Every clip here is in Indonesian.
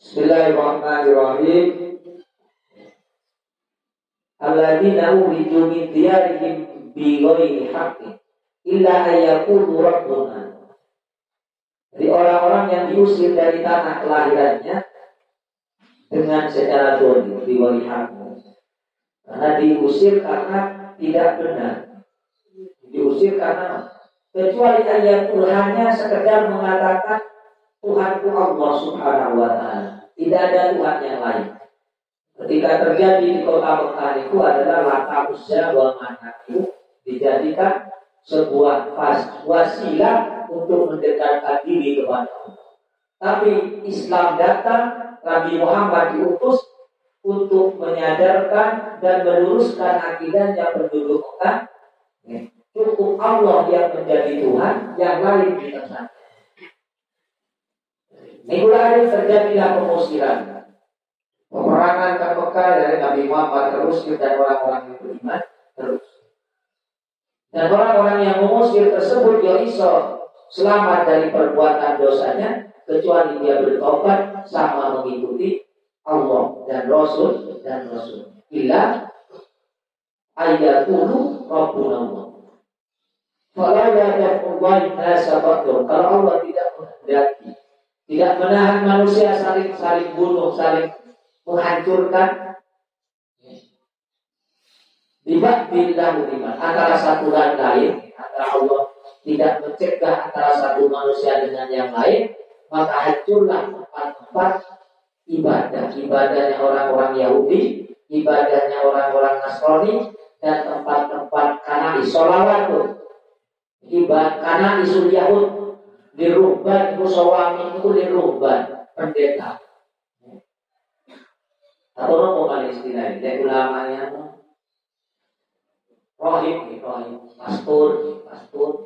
Bismillahirrahmanirrahim. Alladzina uriju min diyarihim bi ghairi haqqin illa ayyakulu rabbuna. Jadi orang-orang yang diusir dari tanah kelahirannya dengan secara dolim, di haqqin. Karena diusir karena tidak benar. Diusir karena kecuali ayat hanya sekedar mengatakan Tuhanku Allah Subhanahu wa taala. Tidak ada Tuhan yang lain. Ketika terjadi di kota Mekah itu adalah lata usia wa dijadikan sebuah wasilah untuk mendekatkan diri kepada Allah. Tapi Islam datang, Nabi Muhammad diutus untuk menyadarkan dan meluruskan akidahnya penduduk Mekah. Cukup Allah yang menjadi Tuhan, yang lain kita saja. Lalu terjadilah pengusiran. Peperangan ke dari Nabi Muhammad terus dan orang-orang yang beriman terus. Dan orang-orang yang mengusir tersebut ya iso selamat dari perbuatan dosanya kecuali dia bertobat sama mengikuti Allah dan Rasul dan Rasul. Ila ayatulu Rabbuna Allah. Kalau Allah tidak menghendaki tidak menahan manusia saling saling bunuh, saling menghancurkan. Tiba bila iman antara satu dan lain, antara Allah tidak mencegah antara satu manusia dengan yang lain, maka hancurlah tempat-tempat ibadah. Ibadahnya orang-orang Yahudi, ibadahnya orang-orang Nasrani, dan tempat-tempat kanani, solawat ibadah kanani Yahud, dirubah musawami itu dirubah pendeta. Atau nopo Palestina ini ulamanya rohim rohim. Pastor pastor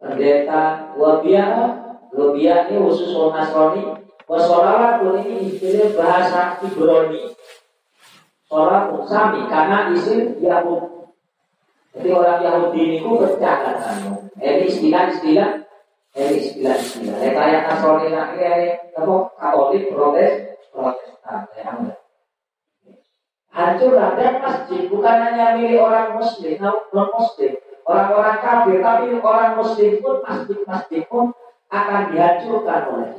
pendeta wabia wabia ini khusus orang Nasrani. Wasolawat ini istilah bahasa Ibrani. Sholat sami karena isim Yahudi jadi orang Yahudi ini bercakap ini istilah-istilah dari istilah-istilah. Ya kayak Nasrani lagi ya, kamu Katolik, Protes, Protestan, ya Hancurlah dan masjid. Bukan hanya milik orang Muslim, non Muslim, orang-orang kafir, tapi orang Muslim pun masjid-masjid pun akan dihancurkan oleh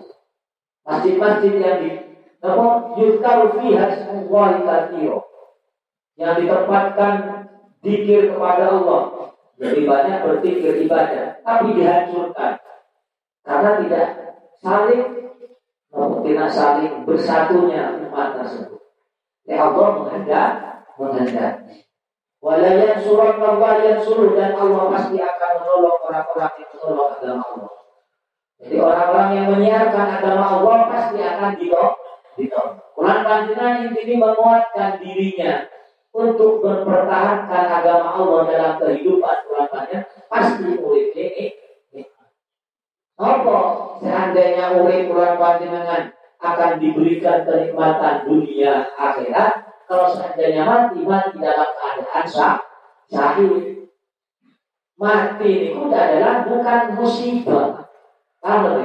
masjid-masjid yang di namun yudkaru fiha semuanya kathiro yang ditempatkan dikir kepada Allah. Lebih banyak berpikir ibadah tapi dihancurkan karena tidak saling tidak saling bersatunya umat tersebut. Ya Allah menghendak, menghendak. Walayan surat Allah yang suruh dan Allah pasti akan menolong orang-orang yang menolong agama Allah. Jadi orang-orang yang menyiarkan agama Allah pasti akan ditolong. ditolong. Quran panjenengan ini menguatkan dirinya untuk mempertahankan agama Allah dalam kehidupan Quran pasti murid ini apa seandainya urip bulan panjenengan akan diberikan kenikmatan dunia akhirat kalau seandainya mati mati dalam keadaan sah sahih? Mati itu adalah bukan musibah. Kalau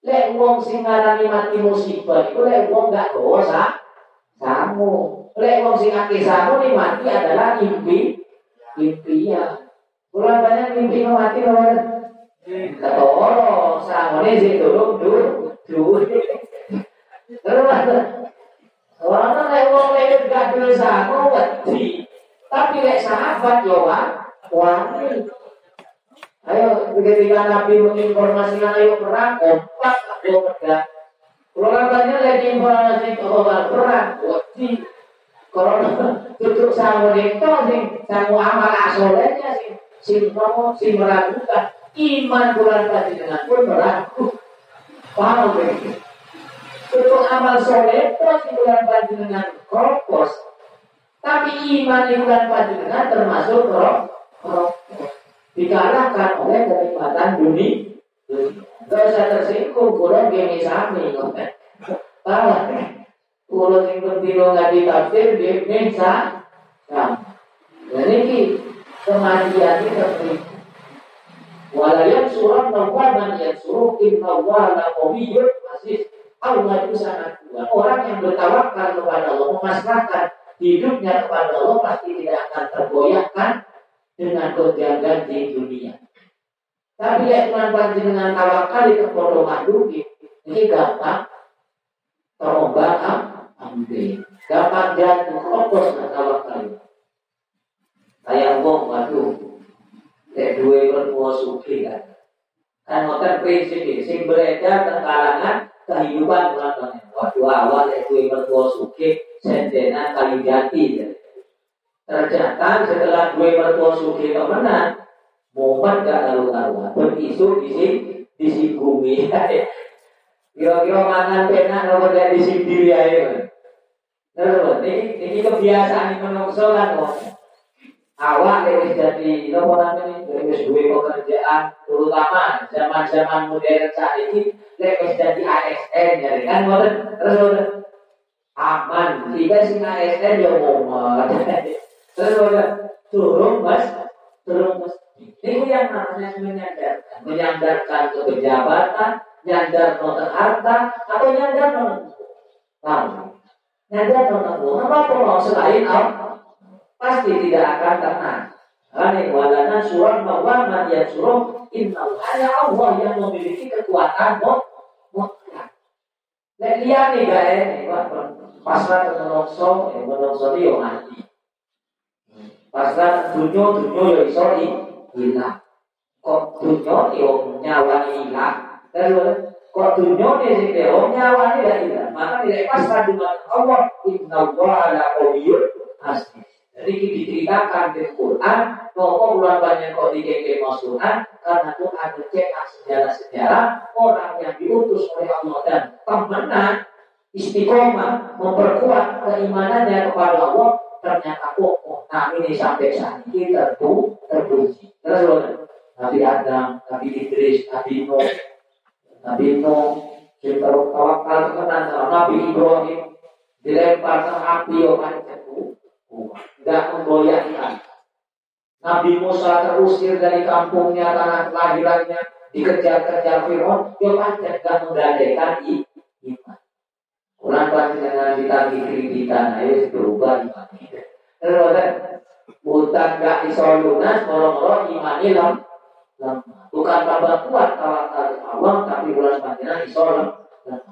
lek wong sing ngarani mati musibah itu lek wong gak dosa samu. Lek wong sing akeh samu mati adalah impi impian. Bulan banyak mimpi mati loh Ketoro, sangone sing durung dur, dur. Terus orang nek wong lek gak duwe sangu wedi. Tapi lek sahabat yo wani. Ayo ketika Nabi menginformasikan ayo perang, kompak ayo pedang. Kalau katanya lagi informasi bahwa perang, wedi. Kalau tutup sangu itu sing sangu amal asolnya sing sing sing meragukan iman bulan dengan pun berlaku. Paham begitu? Untuk amal soleh terus di bulan dengan kropos. Tapi iman di bulan dengan termasuk kropos. Dikalahkan oleh kenikmatan dunia. Gak usah tersinggung, kurang gini sami. Tahu Kulo sing pentilo nggak ditafsir, dia bisa. Nah, jadi kematian ini Wala wa man yansuruh inna Allah la qawiyyun aziz. Allah itu sangat kuat. Orang yang bertawakal kepada Allah, memasrahkan hidupnya kepada Allah pasti tidak akan tergoyahkan dengan gonjang di dunia. Tapi ya Tuhan dengan tawakal itu bodoh duit ini gampang terombak ambil. Gampang jatuh kopos nah tawakal. Kayak wong waduh, kayak dua berbuah suki kan. Kan ngoten prinsip ini, sing beredar tentang kalangan kehidupan belakangnya. Waktu awal itu mertua suki, sentenan kali jati. Ya. Ternyata setelah gue mertua suki kemenang, momen gak lalu-laluan. Berisu di sini, di sini bumi. Kira-kira mangan penak nomor dari sini ya. Terus, ini, ini kebiasaan menungso kan awak lewis jadi nopo namanya? Lewis dua pekerjaan terutama zaman zaman modern saat ini lewis jadi ASN jadi kan modern terus aman. Tiga sih ASN ya mau terus turun mas. Turun mas. Ini yang namanya menyandarkan. Menyandarkan ke pejabat nyandar noter harta atau nyandar noter tahu nyandar noter apa selain apa pasti tidak akan tenang. Ini walana surah bahwa yang suruh hanya Allah yang memiliki kekuatan mutlak. Nek lihat nih guys, pasrah menungso, yang menungso itu mati. Pasrah dunia dunia yang iso hilang. Kok dunia yo nyawa hilang. Terus kok dunia ini sih nyawa ini hilang. Maka tidak pasrah dengan Allah. Inna Allah ala qawiyyun asli. Jadi diceritakan di Quran, bahwa bulan banyak kau dikeke masukan, karena itu ada cetak sejarah-sejarah orang yang diutus oleh Allah dan temenan istiqomah memperkuat keimanannya kepada Allah ternyata kokoh. Nah ini sampai saat ini terbu terpuji. Terus Nabi Adam, Nabi Idris, Nabi Nuh, Nabi Nuh, kita tawakal kemenangan Nabi Ibrahim dilempar ke api, tidak memboyangkan. Nabi Musa terusir dari kampungnya, tanah kelahirannya, dikejar-kejar Fir'aun, dia pancet gak menggadaikan iman. Kurang pasti dengan ditagi kreditan, ayo berubah iman kita. Terus bukan gak iso lunas, moro-moro iman ilam. Bukan tambah kuat tawakal Allah, tapi bulan panjang iso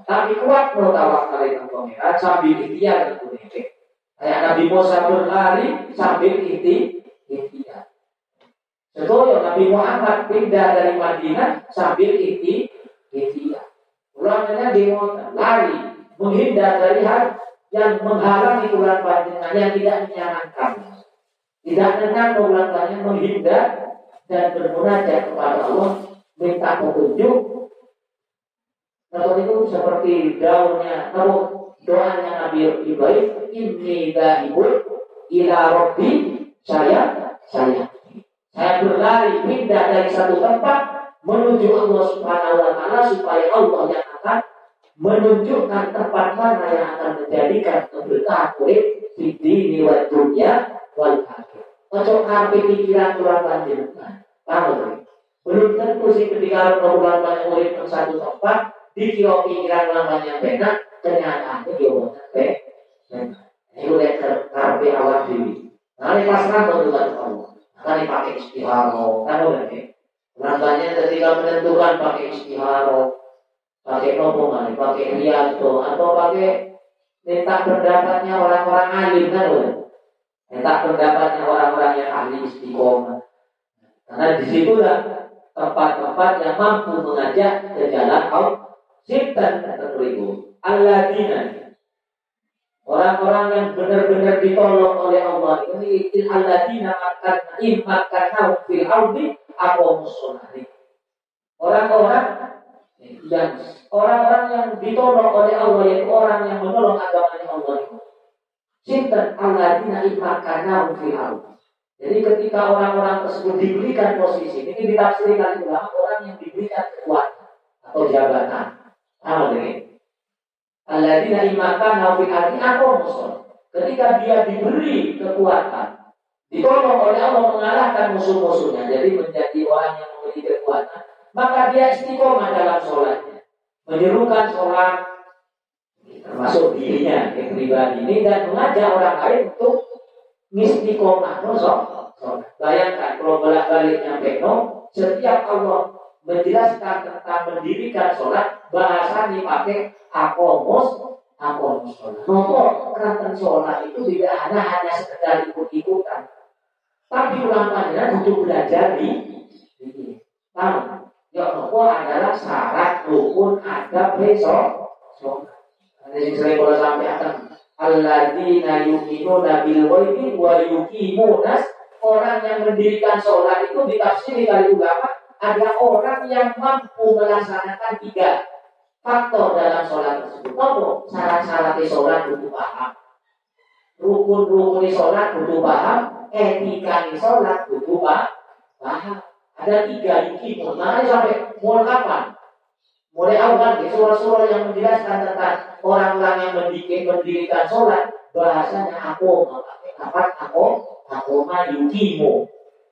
Tapi kuat mau tawakal itu pengirat sambil ikhtiar itu Kayak Nabi Musa berlari sambil inti intian. Setelah Nabi Muhammad pindah dari Madinah sambil inti intian. Ulangnya di lari menghindar dari hal yang menghalangi bulan panjenengan yang tidak menyenangkan. Tidak bulan panjenengan menghindar dan bermunajat kepada Allah minta petunjuk. Namun itu seperti daunnya, namun doanya Nabi Ibrahim ini dahibun ila robbi saya saya saya berlari pindah dari satu tempat menuju Allah Subhanahu wa taala supaya Allah yang akan menunjukkan tempat mana yang akan menjadikan keberkahan kulit di dini wa dunia wal akhir. Ojo kabeh pikiran kurang panjenengan. Paham Belum tentu sih ketika orang banyak murid satu tempat, dikira pikiran lamanya benar, kenyataannya dia boten pe. Ini udah karpe awak dewi. Ini pasrah dengan Allah. Ini pakai istiharo. Kan udah ya. Rasanya ketika menentukan pakai istiharo, pakai nopo pakai riato, atau pakai minta pendapatnya orang-orang alim kan udah. Minta pendapatnya orang-orang yang ahli istiqomah. Karena di situlah tempat-tempat yang mampu mengajak ke jalan Allah. Simpan terlibat alladzina orang-orang yang benar-benar ditolong oleh Allah ini alladzina makan in makan fil ardi aqamus sholati orang-orang yang orang-orang yang ditolong oleh Allah yaitu orang yang menolong agamanya Allah itu Sinten? Alladzina in makan fil ardi. Jadi ketika orang-orang tersebut diberikan posisi ini ditafsirkan ulama orang yang diberikan kekuatan atau jabatan. Apa ini Alladzina hafid hati aku musuh. Ketika dia diberi kekuatan, ditolong oleh Allah mengalahkan musuh-musuhnya, jadi menjadi orang yang memiliki kekuatan, maka dia istiqomah dalam sholatnya. Menyerukan sholat, termasuk dirinya yang pribadi ini dan mengajak orang lain untuk istiqomah no Bayangkan kalau bolak balik nyampe setiap Allah menjelaskan tentang mendirikan sholat bahasa dipakai akomos akomos. Nopo keratan sholat itu tidak hanya hanya sekedar ikut-ikutan, tapi ulang panjang butuh belajar di. Tahu? Ya nopo adalah syarat rukun ada besok. Ada yang sering sampai akan alladzina yuqinuna bil ghaibi wa yuqimuna orang yang mendirikan sholat itu ditafsir kali ulama ada orang yang mampu melaksanakan tiga faktor dalam sholat tersebut. Apa? Syarat-syarat sholat butuh paham. Rukun-rukun sholat butuh paham. Etika sholat butuh paham. Ada tiga yuki. Mana sampai mulai kapan? Mulai awal di surah-surah yang menjelaskan tentang orang-orang yang mendirikan sholat bahasanya aku apa aku aku mah yukimu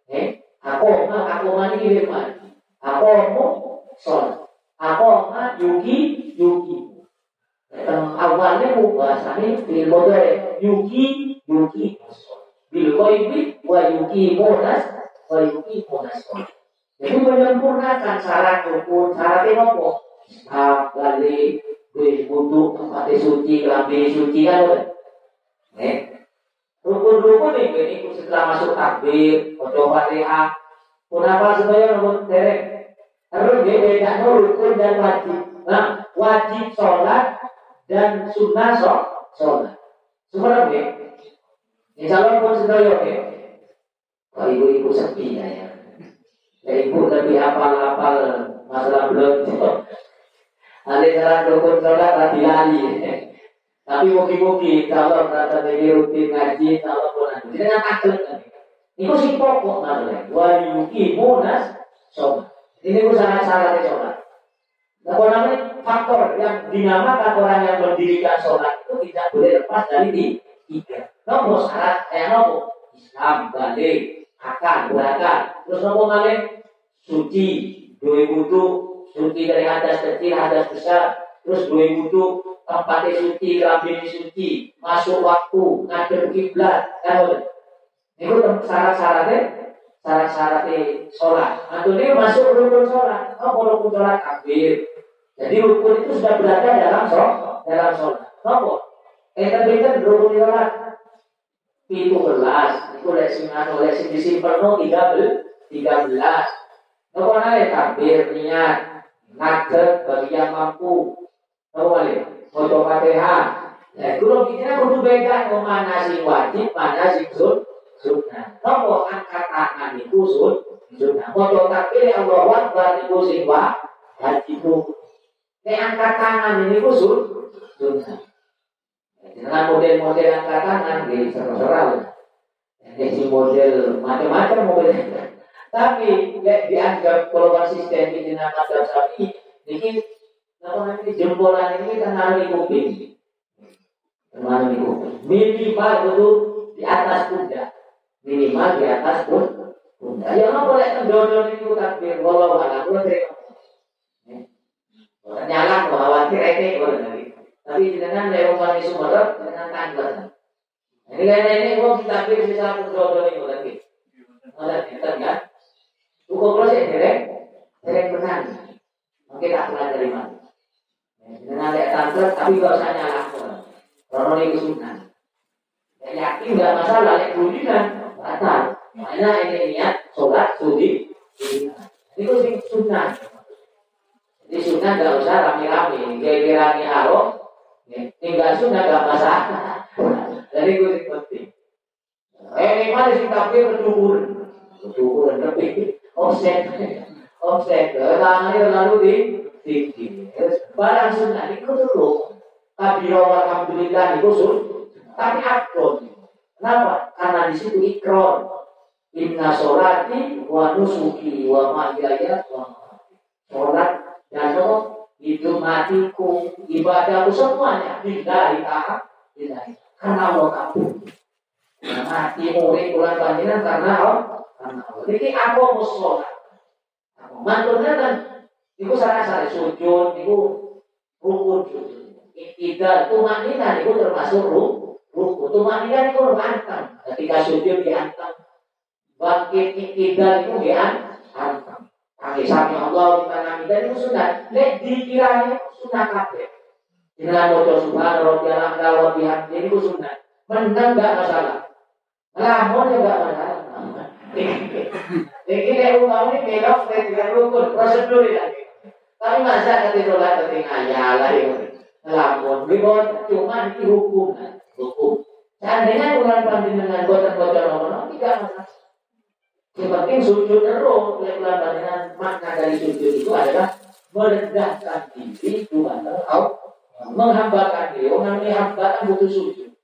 eh aku mah aku mah ini aku mau sholat aku mah yuki yuki awalnya bahasanya bil modal yuki yuki bil koibi wa yuki monas wa yuki monas jadi menyempurnakan syarat rukun. Syaratnya apa? Wih, untuk tempat suci, kelambi suci kan udah. Nih, rukun-rukun nih, ini setelah masuk takbir, foto fatihah, kenapa sebenarnya nomor derek? Terus dia beda rukun dan wajib. Nah, wajib sholat dan sunnah sholat. Semua ya. Ini calon pun sedoyo ya. Kalau ibu-ibu sepi ya. Ya ibu lebih hafal-hafal masalah belum Nanti cara dukun sholat lagi lali. Tapi mungkin-mungkin kalau rasa dari rutin ngaji, kalau pun nanti dengan takut. Itu si pokok namanya. Wali munas sholat. Ini pun sangat-sangat sholat. Nah, kalau namanya faktor yang dinamakan orang yang mendirikan sholat itu tidak boleh lepas dari di tiga. Nomor syarat kayak nomor Islam, balik, akan, berangkat. Terus nomor balik suci, dua butuh, suci dari hadas kecil, hadas besar, terus dua wudhu, tempatnya suci, kambing suci, masuk waktu, ngadep kiblat, kan Itu syarat-syaratnya, syarat-syaratnya sholat. Atau ini masuk rukun sholat, oh rukun sholat kafir. Jadi rukun itu sudah berada dalam sholat, dalam sholat. Nopo? Enten benten rukun sholat. Itu belas, itu lesin anu lesin disimpan no tiga belas, tiga belas. Nopo nale takbir niat, ngadeg bagi yang mampu. Tahu kali? Foto fatihah. Ya, kalau kita kudu beda mana sih wajib, mana sih sun, sunnah. Nopo tangan itu sun, sunnah. Foto takbir Allah Akbar itu sing wajib itu. Ini angkat tangan ini sun, sunnah. Dengan model-model angkat tangan, jadi serah-serah. Ini model macam-macam modelnya. Tapi ya, dianggap kalau konsisten di nama sapi, ini apa nanti jempolan ini kan harus kuping. Harus kuping. Minimal itu di atas kuda. Minimal di atas pun kuda. Ya nggak boleh tendodon itu takbir. Walau alam lu terima. Nyala mau khawatir itu boleh nanti. Tapi dengan lewat Sumatera dengan tanggal. Ini kayaknya ini gua kita pilih bisa tendodon itu nanti. Ada kita kan? Hukum kalau saya derek, derek benar. Mungkin tak pernah dari mana. Dengan ada tante, tapi gak usah nyalakan. Kalau itu sunnah. Ya, yakin gak masalah, lek kan batal. Makanya ini niat sholat sudi. Itu sih sunnah. Jadi sunnah gak usah rame-rame. Kira-kira ini haram, tinggal sunnah gak masalah. Jadi itu penting. Eh, ini mana sih tapi berdukur. Berdukur, tapi offset offset tangannya lalu di tinggi barang sunnah itu dulu kabiro alhamdulillah itu sun tapi akron kenapa karena di situ ikron inna solati wa nusuki wa mahyaya wa sholat dan itu matiku ibadahku semuanya tidak ta'ala tidak karena Allah kabur mati murid bulan panjiran karena Allah jadi aku mau sholat. Manturnya kan, itu salah saya sujud, itu rukun sujud. Ida tumanina itu termasuk ruh. Ruku tumanina itu antang. Ketika sujud diantang. Bangkit ida itu diantang. Kami sami Allah di mana kita itu sunnah. Lek dikiranya sunnah kabeh. Dengan mojo subhanallah biarlah Allah bihamdi itu sunnah. Menang gak masalah. Lamun ya gak masalah. Jadi nek umum ini belok dari rukun prosedur lagi. Tapi masa ketika sholat ketika ayalah ya ngelamun ribut cuma di hukum seandainya bulan panjenengan boten boten nomor tidak masalah yang penting sujud terus oleh panjenengan makna dari sujud itu adalah merendahkan diri Tuhan Allah menghambakan diri orang ini hamba butuh sujud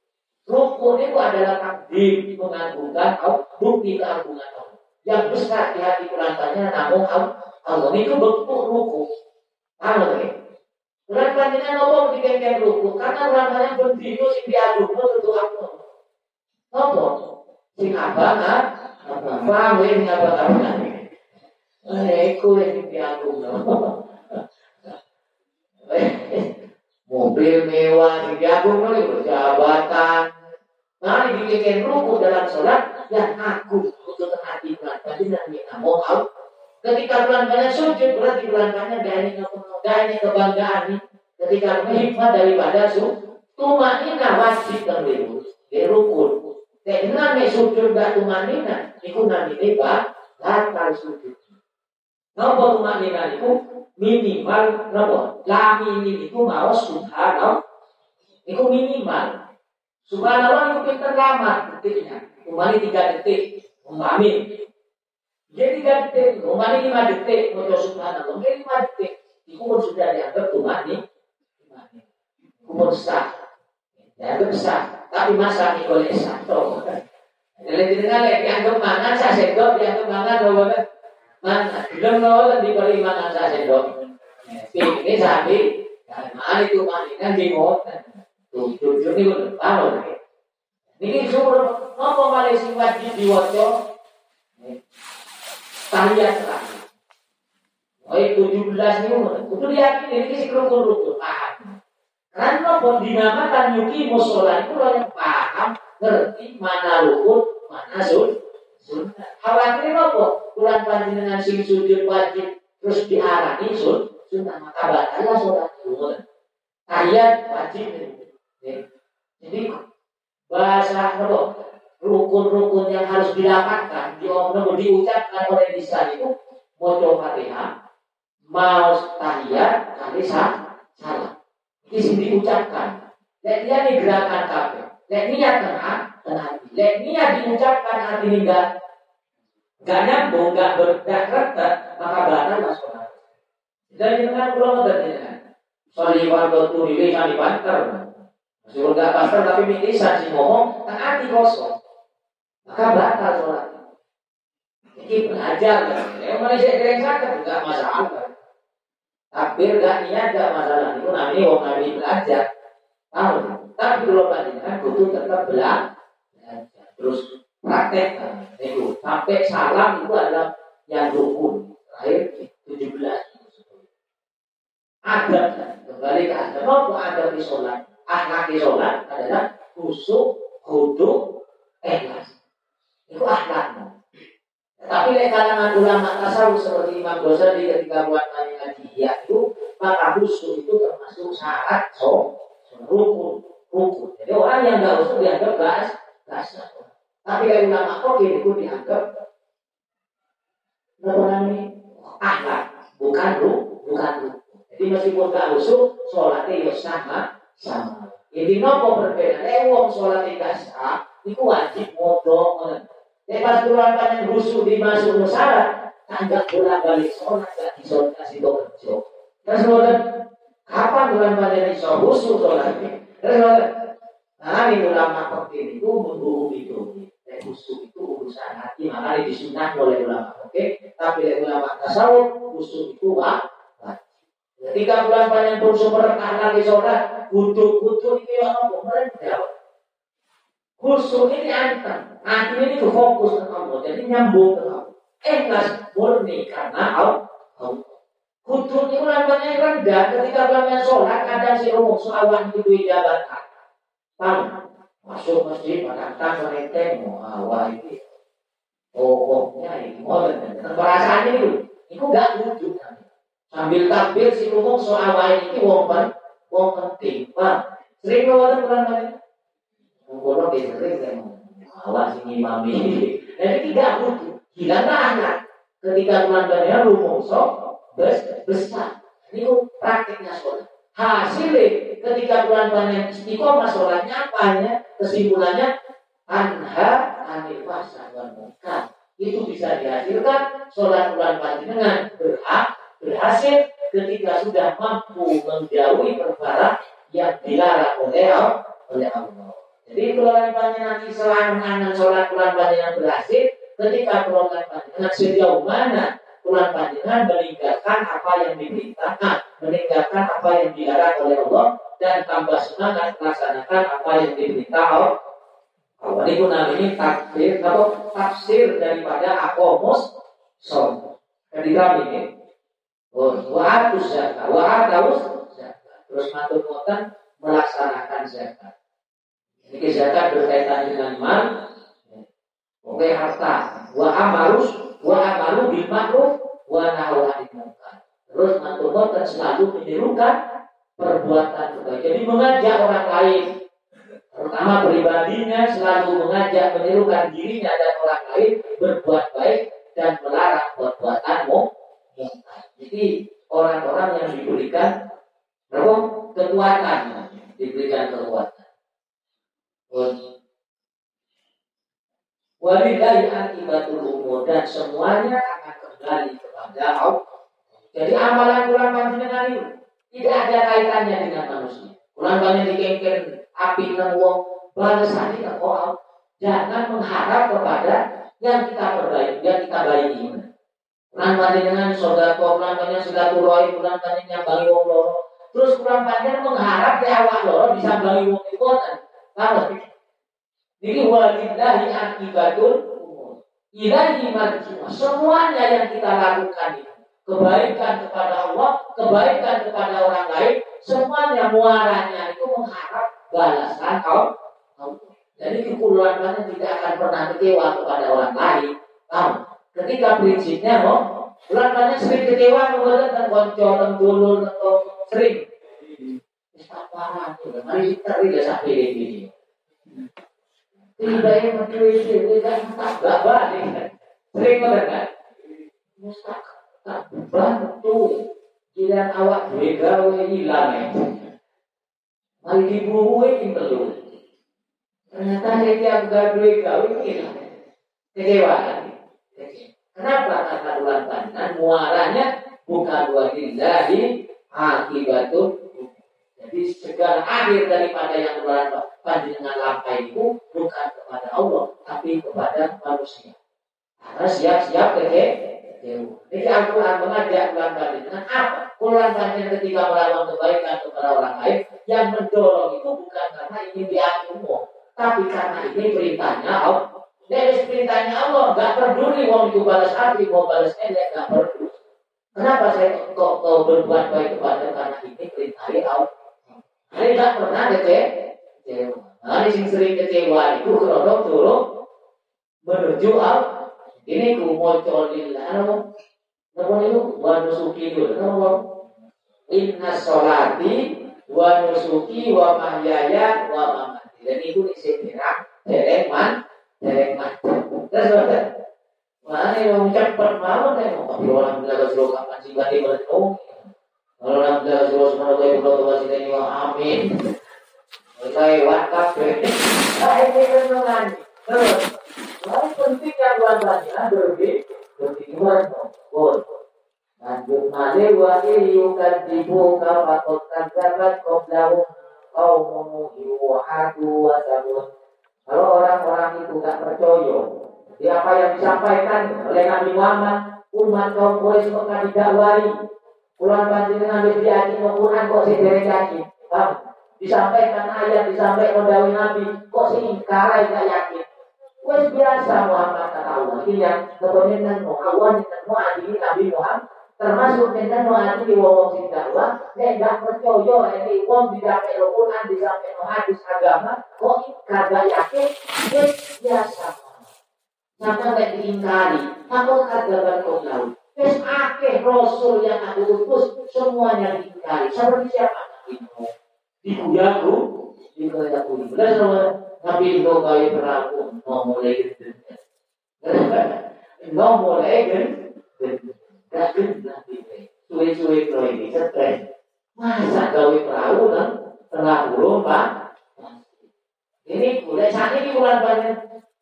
rukun itu adalah takdir mengagungkan Allah bukti keagungan Allah yang besar di hati bulan namun Allah itu bentuk rukun Paham ya? Bulan panjenengan nopo dikengken ruku karena ramanya bendino sing diadukno tentu aku. Nopo? Sing abang ah? Paham ya sing abang abang. Eh, iku sing diadukno. Mobil mewah diadukno itu jabatan. Nah, dikengken ruku dalam sholat yang aku untuk hati panjenengan ya mau Ketika bulan banyak sujud berarti ini gak ini kebanggaan nih. Ketika hikmah daripada su tumanina wajib terlibat. Dia rukun. Dengan me sujud gak tumanina, nanti ba batal sujud. Napa tumanina itu minimal napa? La minim itu mau subhanallah. Itu minimal. Subhanallah itu pinter lama detiknya. Umani tiga detik. Umami jadi tiga detik, umani lima detik, mau subhanallah, mungkin lima detik, itu pun sudah dianggap tuhan nih, pun sah, dianggap tapi masa ini boleh sah, toh. Jadi dengan lagi dianggap mangan sah sendok, dianggap mangan bahwa mana, belum nol diberi mangan sah sendok. Ini sapi, mana itu kan bingung, tuh tujuh ini udah tahu. Ini suruh, apa Malaysia wajib diwajib tahiyat terakhir. Oh, 17 ini itu diyakini ini si rukun-rukun paham. Karena pun dinamakan yuki musola itu yang paham, ngerti mana rukun, mana sun, sunnah. Khawatir apa? Bulan panjenengan sing sujud wajib terus diarani sun, sunnah maka batallah sholat dulu. Tahiyat wajib. Jadi bahasa apa? rukun-rukun yang harus didapatkan diomong diucapkan oleh lisan itu mojo fatihah mau tahiyat kali salam ini sini diucapkan lek dia nih gerakan kafe lek niat tengah tengah lek niat diucapkan hati ini enggak enggak nyambung enggak berdekat maka batal masuk jadi dengan pulau dan dengan Soli warga ini kali banter Meskipun enggak banter tapi mitisan sih ngomong, tak hati kosong maka batal sholat. Jadi belajar kan. Yang Malaysia kering sakit enggak masalah. Takbir gak niat gak masalah. Itu namanya orang nabi belajar. Tahu? Tapi kalau kan butuh tetap belajar. Terus praktek kan. Itu sampai salam itu adalah yang rukun. Terakhir 17. Ada kembali ke ada. Apa ada di sholat? Akhlak di sholat adalah khusyuk, khudu, ikhlas. Itu akhlaknya. Tapi lek kalangan ulama tasawuf seperti Imam Ghazali ketika buat ngaji ya itu maka khusyuk itu termasuk syarat so, rukun rukun. Jadi orang yang nggak usul dianggap gas gas. Tapi kalau ulama kok itu dianggap namanya akhlak bukan ruh bukan ruh. Jadi meskipun gak usul sholatnya ya sama sama. Jadi nopo berbeda. Eh wong sholatnya gak sah, itu wajib modal pas bulan panen busuk dimasuk musyarat, tanggap bulan balik sholat gak disolat kasih kerja. Terus kapan bulan panen iso busuk sholatnya? Nah ini ulama fakir itu membunuh itu. Busuk itu urusan hati, makanya disunat oleh ulama. Oke, tapi oleh ulama tasawuf busuk itu wah. Ketika bulan panen busuk merekah lagi sholat, butuh-butuh ini apa? Mereka Khusyuk ini anteng. Hati ini fokus ke Allah. Jadi nyambung ke Allah. Ikhlas murni karena Allah. Hudud itu namanya rendah ketika kalian sholat kadang si umum sawan itu jabatan. Paham? Masuk masjid menantang merenteng mau awal itu. Pokoknya itu mau perasaan itu. Itu gak wujud. Sambil takbir si umum soal ini wong wong penting. Pak, sering kurang banyak. Mengkono sering kan. Awas ini mami. Jadi tidak wujud. Hilanglah anak. Ketika bulan banyak rumongso besar. Ini praktiknya sholat. Hasilnya ketika bulan banyak istiqomah sholatnya apa ya? Kesimpulannya anha anil munkar. Itu bisa dihasilkan sholat bulan panjenengan berhak berhasil ketika sudah mampu menjauhi perkara yang dilarang oleh oleh Allah. Jadi bulan panjenengan selama sholat bulan panjenengan berhasil ketika bulan panjenengan sejauh mana Tuhan panjenengan meninggalkan apa yang diperintahkan, meninggalkan apa yang dilarang oleh Allah, dan tambah semangat melaksanakan apa yang diperintah Allah. Allah itu namanya tafsir atau tafsir daripada akomos som. Ketika ini, wa'atus zakat, wa'atus zakat. Terus matur melaksanakan zakat. Ini zakat berkaitan dengan mal, Oke harta, wa amarus wa amalu bil ma'ruf wa nahu anil munkar. Terus dan selalu menyerukan perbuatan kebaikan. Jadi mengajak orang lain, terutama pribadinya selalu mengajak menyerukan dirinya dan orang lain berbuat baik dan melarang perbuatan mungkar. Jadi orang-orang yang diberikan apa? kekuatan, diberikan kekuatan. Walillahi akibatul umur dan semuanya akan kembali kepada Allah. Jadi amalan bulan panjenengan itu tidak ada kaitannya dengan manusia. Bulan panjenengan dikengken api dan wong balasan itu Allah. Jangan mengharap kepada yang kita perbaiki, yang kita baiki. Bulan panjenengan sodako, bulan panjenengan turoi, bulan panjenengan bagi wong loro. Terus bulan panjenengan mengharap di awal loro bisa bagi wong itu. Kalau jadi walillahi akibatul umur. Ilahi marji'ah. Semuanya yang kita lakukan itu. Kebaikan kepada Allah, kebaikan kepada orang lain, semuanya muaranya itu mengharap balasan Allah. Jadi kepulauannya tidak akan pernah kecewa kepada orang lain. Tahu? Ketika prinsipnya mau, bulan sering kecewa kepada dan konco dan dulur atau sering. Tak parah tuh, mari kita tidak sampai di sini. Tidak yang mencuci, tidak tak balik. Sering kan? Mustak tak bantu. Jiran awak gawe hilang ya. Mari dibuhui perlu. Ternyata dia gak duwe gawe hilang. Kecewa kan? Kenapa? Karena bulan panjang muaranya bukan wadillahi akibatun jadi segala akhir daripada yang bulan panjenengan lampai itu bukan kepada Allah, tapi kepada manusia. Karena siap-siap ke Jadi Al-Quran mengajak bulan panjenengan apa? Bulan panjenengan ketika melakukan kebaikan kepada orang lain, yang mendorong itu bukan karena ingin diatur tapi karena ini perintahnya Allah. Dari perintahnya Allah, nggak peduli mau balas hati, mau balas elek, nggak peduli. Kenapa saya kok, kok berbuat baik kepada karena ini perintahnya Allah. Saya nggak pernah kecewa kecewa. Nah, sing sering kecewa. Itu kalau turun menuju al. Ini ku moco lillah namo namo itu? Wa nusuki dulu namo inna sholati wa nusuki wa mahyaya wa mamati. Dan itu isi kira derek man derek man. Terus berarti mana yang mau deh mau tapi orang bilang suruh kapan sih berarti berarti kalau orang bilang suruh gue belum tahu sih ini amin lewat kafe. Ini renungan. Terus, paling penting yang buat baca berbi berpikiran pun. Lanjut male wa iyukan tibu kafakot kadzabat qoblahu qaumuhu yuhadu wa sabun. Kalau orang-orang itu tak percaya di apa yang disampaikan oleh Nabi Muhammad, umat kaum Quraisy maka didakwai. Pulang panjenengan wis diaji Quran kok dereng yakin. Paham? Disampaikan ayat, disampaikan dawi Nabi, kok sih ingkar gak yakin. Wes biasa Muhammad kata Allah. Ini yang kebenaran mau awan dan mau adili Nabi Muhammad. termasuk dengan doa di wong sing dakwah. Nek gak percaya ini wong didapat Quran didapat hadis agama kok kagak yakin? Wis biasa. Sampai nek diingkari aku kagak kau tahu. Akeh rasul yang aku utus semuanya diingkari. Seperti siapa? Di kuyaku di kuyaku belas tapi itu kali berlaku mau mulai gitu mau mulai gitu Gak genah Suwe-suwe kalau ini stres. Masa gawe perahu dan tengah burung pak? Ini boleh saat ini bulan banyak.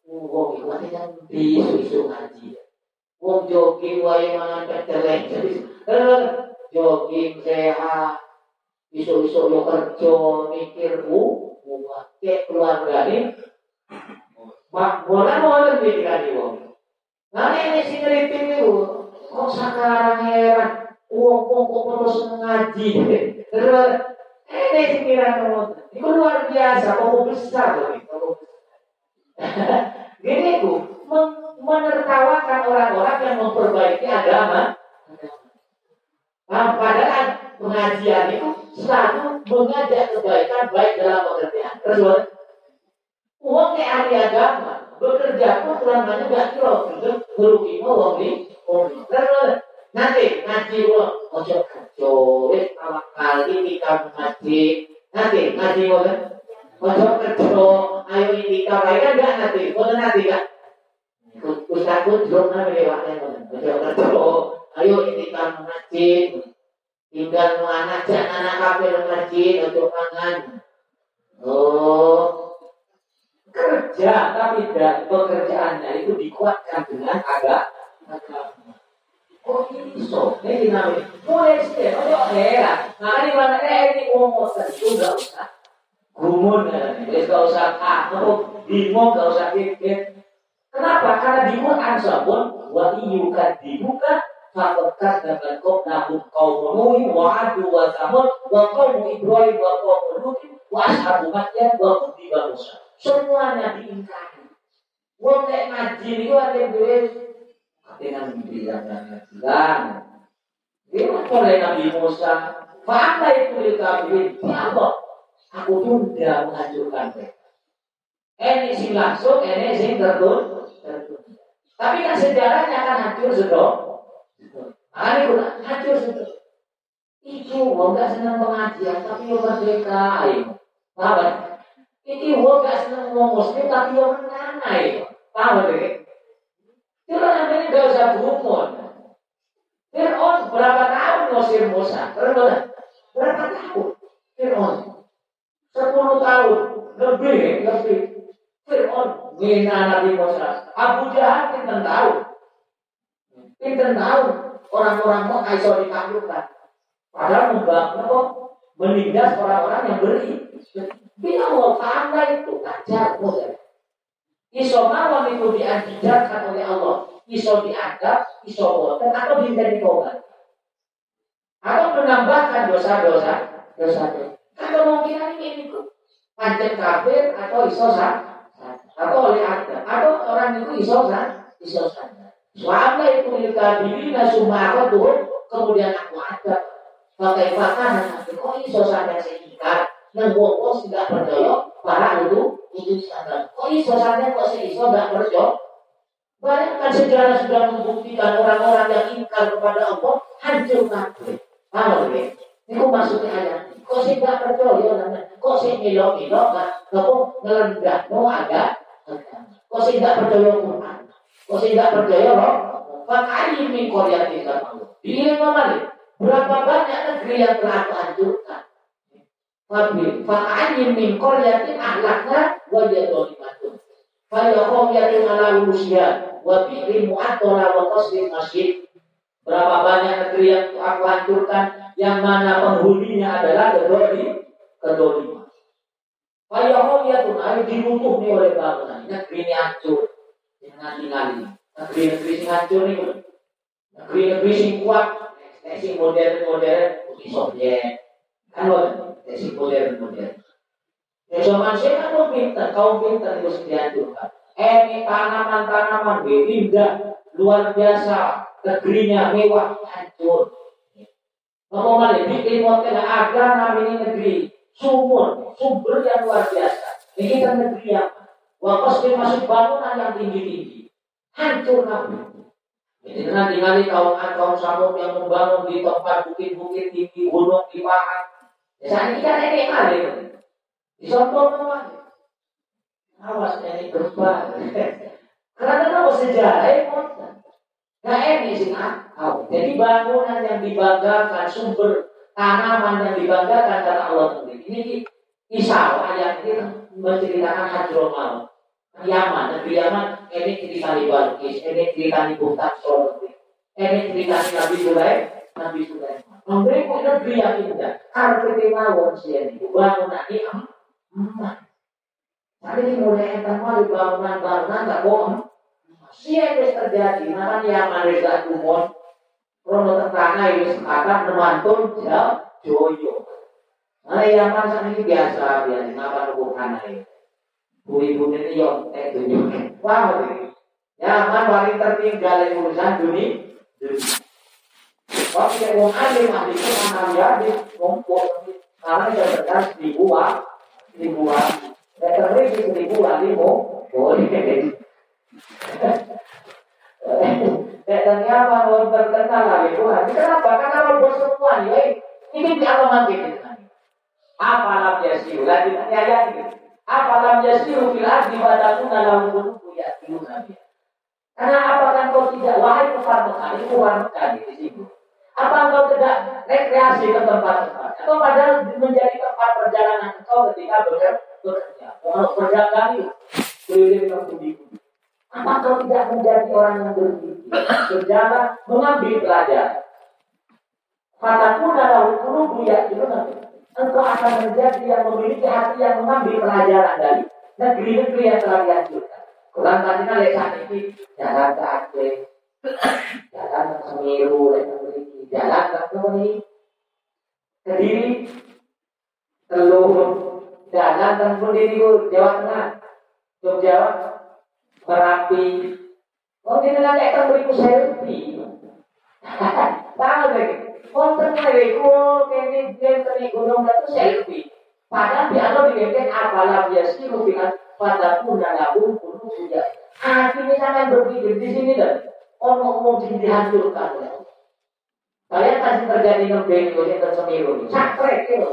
Wong itu yang di isu ngaji. Wong jogging wae mangan peceleng. Jogging sehat. Isu-isu yo kerja mikir u, kayak keluarga ini. Mak, boleh mau ada pikiran wong. Nah ini sih ngeriting itu. Kok sekarang heran, uang-uang kok terus ngaji. Terus, ini pikiran Itu luar biasa, kok besar loh. mengajak kebaikan baik dalam pekerjaan. Terus, uang kayak ahli agama, bekerja pun kurang banyak gak kira, merugi mau uang ini. Nanti ngaji lo ojo wis awak kali kita ngaji. Nanti ngaji ngoten. Ojo anak kafir ngaji ojo mangan. Oh, kerja tapi tidak pekerjaannya itu dikuatkan dengan agak. Oh iso, ini dinamik. Mulai sih, ojo heran. Nah ini mana eh ini ngomong itu nggak usah. Gumun ya, ini nggak usah ah, kamu bingung nggak usah pikir. Kenapa? Karena di Quran sabun wa iyuka dibuka dengan kau nahu kau menuhi wa adu wa samud wa kau ibrahim wa kau menuhi wa ashabu madyan wa kudi Musa. Semuanya diingkari. Wong nek ngaji itu ada duit dengan bilang bilang dia oleh Nabi Musa. Fa'ala itu dikabirin Ya Allah Aku tunda menghancurkan mereka Ini sing langsung Ini sing tertun Tapi kan sejarahnya akan hancur sedok Ini pun hancur sedok Itu wong gak senang pengajian Tapi wong merdeka Paham Ini wong gak senang ngomong muslim Tapi wong menang Paham itu namanya gak usah berumur. Fir'aun berapa tahun ngusir Musa? Berapa, berapa tahun? Fir'aun. Sepuluh tahun. Lebih, lebih. Fir'aun ngina Nabi Musa. Abu Jahal pinten tahu. Pinten tahu. Orang-orang mau iso ditaklukkan. Padahal membangun kok menindas orang-orang yang beri. Bila Allah pandai itu ajar Musa. Iso mawon itu diajarkan oleh Allah. Iso diadab, iso boten, atau dihindari tobat. Atau menambahkan dosa-dosa, dosa-dosa. Kan kemungkinan ini itu pancet kafir atau iso sah, atau oleh adab, atau orang itu iso sah, iso sah. Suami itu milik kabirina sumara tuh, kemudian aku adab. Pakai pakan, kok iso sampai dan wong tidak percaya, para itu itu sadar. Kok iso sadar kok iso nggak percaya? Bayangkan sejarah sudah membuktikan orang-orang yang ingkar kepada Allah hancur kabeh. Paham ya? Itu maksudnya ayat. Kok sih nggak percaya? Kok sih milo-milo nggak? Kok ngelendah? Mau ada? Kok sih nggak percaya Quran? Kok sih nggak percaya roh? Makanya min tinggal Allah. Ini kembali. Berapa banyak negeri yang telah hancurkan? Wabil fa'ayin min qaryatin ahlakna wa yadolimatun. Fayakhawyatin ala urusya wa bi'rin mu'attola wa qasrin masjid. Berapa banyak negeri yang aku hancurkan yang mana penghuninya adalah kedoli kedoliman. Fayakhawyatin ayo dibutuh nih oleh bangunan. Negeri ini hancur. Jangan tinggali. Negeri-negeri sing hancur nih. Negeri-negeri sing kuat. Sing modern-modern. Uni Soviet. Kan si modern-modern. Ya zaman saya kan mau pintar, kaum pintar itu dihancurkan. Eh, ini tanaman-tanaman indah, luar biasa. negerinya mewah hancur. Ngomong lagi, bikin hotel agar namanya negeri sumur, sumber yang luar biasa. Ini kan negeri yang Wakas masuk bangunan yang tinggi-tinggi. Hancur nabi. Jadi nanti nanti kaum kaum samud yang membangun di tempat bukit-bukit tinggi, gunung di pahat. Ya saat ini kan ini kali. Disombong semua. Awas ini gempa. Karena kenapa sejarah itu? Nah ini sih tahu. Jadi bangunan yang dibanggakan, sumber tanaman yang dibanggakan karena Allah sendiri. Ini kisah ayat ini menceritakan Hadrul Maut. Yaman, negeri Yaman, ini cerita di Balkis, ini cerita di Buktan Solomon, ini cerita di Nabi Sulaim, Nabi Sulaim. Memberi negeri yang indah, karena sih ini, bangunan ini emas. Tadi ini mulai entah mau bangunan-bangunan tak bohong. Siapa yang terjadi, namanya Yaman Reza Umon, Rono tentara ini sekarang nemantun jauh joyo. Nah, Yaman sana ini biasa, biasa, ngapa nubuh ini ibu-ibu ini yang eh dunia. Wah, Yaman paling tertinggal urusan dunia. Waktu yang wong alim ahli itu ya karena seribu wah. Dan terlebih wah limo boleh. Dan nyaman orang terkenal lagi Tuhan. Kenapa? Karena bos semua. Ini di alamat ini. Apa namanya sih? Lagi tanya gitu. Apalam yasiru fil ardi fatakuna lahum qulubu yaqiluna biha. Karena apakah kau tidak wahai kufar Mekah, kufar Mekah di situ. Apa engkau tidak rekreasi ke tempat-tempat atau padahal menjadi tempat perjalanan engkau ketika bekerja, mau berdagang itu keliling ke budi Apa kau tidak menjadi orang yang berpikir, berjalan, mengambil pelajaran? Fatakuna lahum qulubu yaqiluna biha engkau akan menjadi yang memiliki hati yang mengambil pelajaran dari negeri-negeri yang telah dihancurkan. Kurang tadi lihat saat ini jalan ke Aceh, jalan ke Semeru, jalan ke Kuni, Kediri, Telur, jalan ke Kediri, Jawa Tengah, Jogja, Merapi. Oh, ini nanti akan beriku selfie. Tahu lagi. Mereka kene dia kene gunung itu selfie. Padahal di Allah dibikin apalah dia sih rupiah pada pun lagu pun sudah. Akhirnya sampai berpikir di sini dan orang mau dihancurkan Kalian kasih terjadi ngebeng itu yang tersemiru. Sakrek itu.